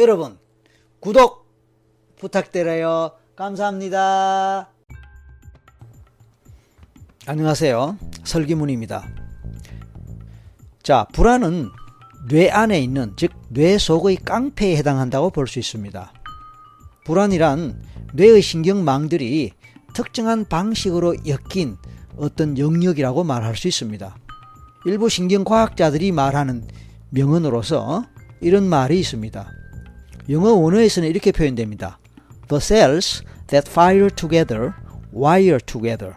여러분 구독 부탁드려요. 감사합니다. 안녕하세요. 설기문입니다. 자, 불안은 뇌 안에 있는 즉 뇌 속의 깡패에 해당한다고 볼 수 있습니다. 불안이란 뇌의 신경망들이 특정한 방식으로 엮인 어떤 영역이라고 말할 수 있습니다. 일부 신경과학자들이 말하는 명언으로서 이런 말이 있습니다. 영어 원어에서는 이렇게 표현됩니다. The cells that fire together wire together.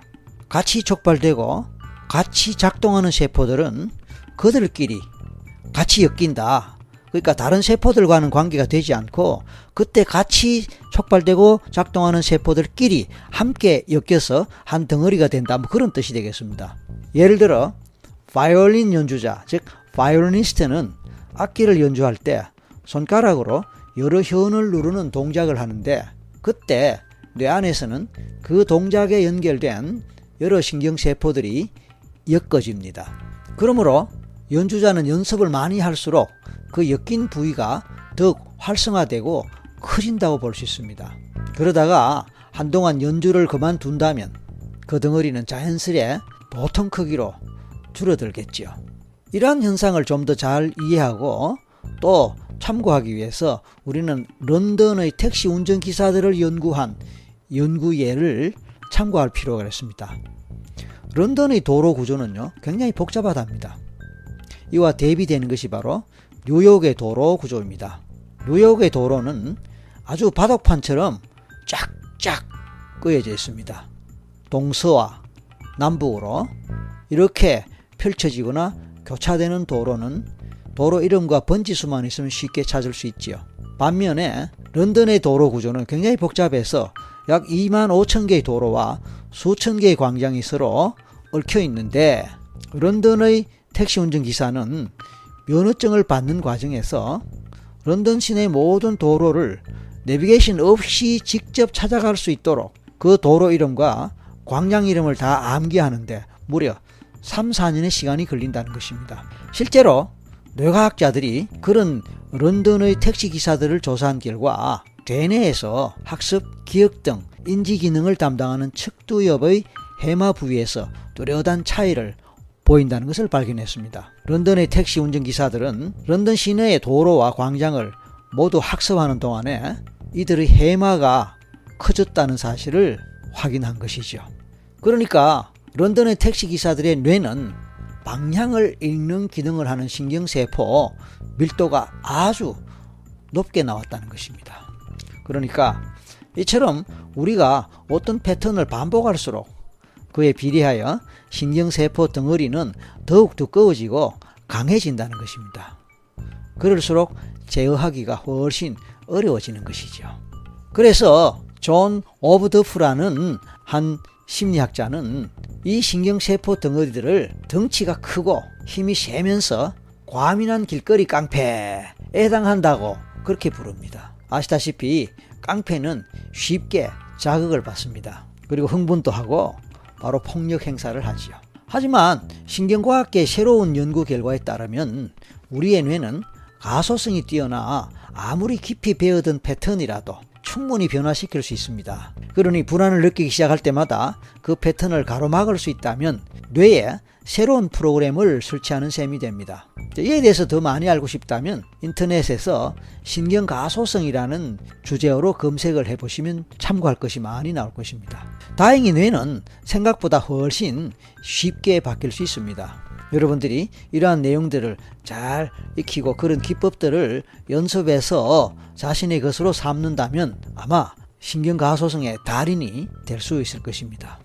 같이 촉발되고 같이 작동하는 세포들은 그들끼리 같이 엮인다. 그러니까 다른 세포들과는 관계가 되지 않고 그때 같이 촉발되고 작동하는 세포들끼리 함께 엮여서 한 덩어리가 된다. 뭐 그런 뜻이 되겠습니다. 예를 들어 바이올린 연주자 즉 바이올리니스트는 악기를 연주할 때 손가락으로 여러 현을 누르는 동작을 하는데 그때 뇌 안에서는 그 동작에 연결된 여러 신경세포들이 엮어집니다. 그러므로 연주자는 연습을 많이 할수록 그 엮인 부위가 더욱 활성화되고 커진다고 볼 수 있습니다. 그러다가 한동안 연주를 그만둔다면 그 덩어리는 자연스레 보통 크기로 줄어들겠죠. 이러한 현상을 좀 더 잘 이해하고 또 참고하기 위해서 우리는 런던의 택시 운전기사들을 연구한 연구예를 참고할 필요가 있습니다. 런던의 도로 구조는요, 굉장히 복잡하답니다. 이와 대비되는 것이 바로 뉴욕의 도로 구조입니다. 뉴욕의 도로는 아주 바둑판처럼 쫙쫙 끄여져 있습니다. 동서와 남북으로 이렇게 펼쳐지거나 교차되는 도로는 도로 이름과 번지수만 있으면 쉽게 찾을 수 있지요. 반면에 런던의 도로 구조는 굉장히 복잡해서 약 2만 5천 개의 도로와 수천 개의 광장이 서로 얽혀 있는데 런던의 택시 운전 기사는 면허증을 받는 과정에서 런던 시내 모든 도로를 내비게이션 없이 직접 찾아갈 수 있도록 그 도로 이름과 광장 이름을 다 암기하는데 무려 3, 4년의 시간이 걸린다는 것입니다. 실제로 뇌과학자들이 그런 런던의 택시 기사들을 조사한 결과 대뇌에서 학습, 기억 등 인지 기능을 담당하는 척두엽의 해마 부위에서 뚜렷한 차이를 보인다는 것을 발견했습니다. 런던의 택시 운전 기사들은 런던 시내의 도로와 광장을 모두 학습하는 동안에 이들의 해마가 커졌다는 사실을 확인한 것이죠. 그러니까 런던의 택시 기사들의 뇌는 방향을 읽는 기능을 하는 신경세포 밀도가 아주 높게 나왔다는 것입니다. 그러니까 이처럼 우리가 어떤 패턴을 반복할수록 그에 비례하여 신경세포 덩어리는 더욱 두꺼워지고 강해진다는 것입니다. 그럴수록 제어하기가 훨씬 어려워지는 것이죠. 그래서 존 오브더프라는 한 심리학자는 이 신경세포 덩어리들을 덩치가 크고 힘이 세면서 과민한 길거리 깡패에 해당한다고 그렇게 부릅니다. 아시다시피 깡패는 쉽게 자극을 받습니다. 그리고 흥분도 하고 바로 폭력 행사를 하지요. 하지만 신경과학계의 새로운 연구 결과에 따르면 우리의 뇌는 가소성이 뛰어나 아무리 깊이 배어든 패턴이라도 충분히 변화시킬 수 있습니다. 그러니 불안을 느끼기 시작할 때마다 그 패턴을 가로막을 수 있다면 뇌에 새로운 프로그램을 설치하는 셈이 됩니다. 이에 대해서 더 많이 알고 싶다면 인터넷에서 신경가소성이라는 주제어로 검색을 해보시면 참고할 것이 많이 나올 것입니다. 다행히 뇌는 생각보다 훨씬 쉽게 바뀔 수 있습니다. 여러분들이 이러한 내용들을 잘 익히고 그런 기법들을 연습해서 자신의 것으로 삼는다면 아마 신경가소성의 달인이 될 수 있을 것입니다.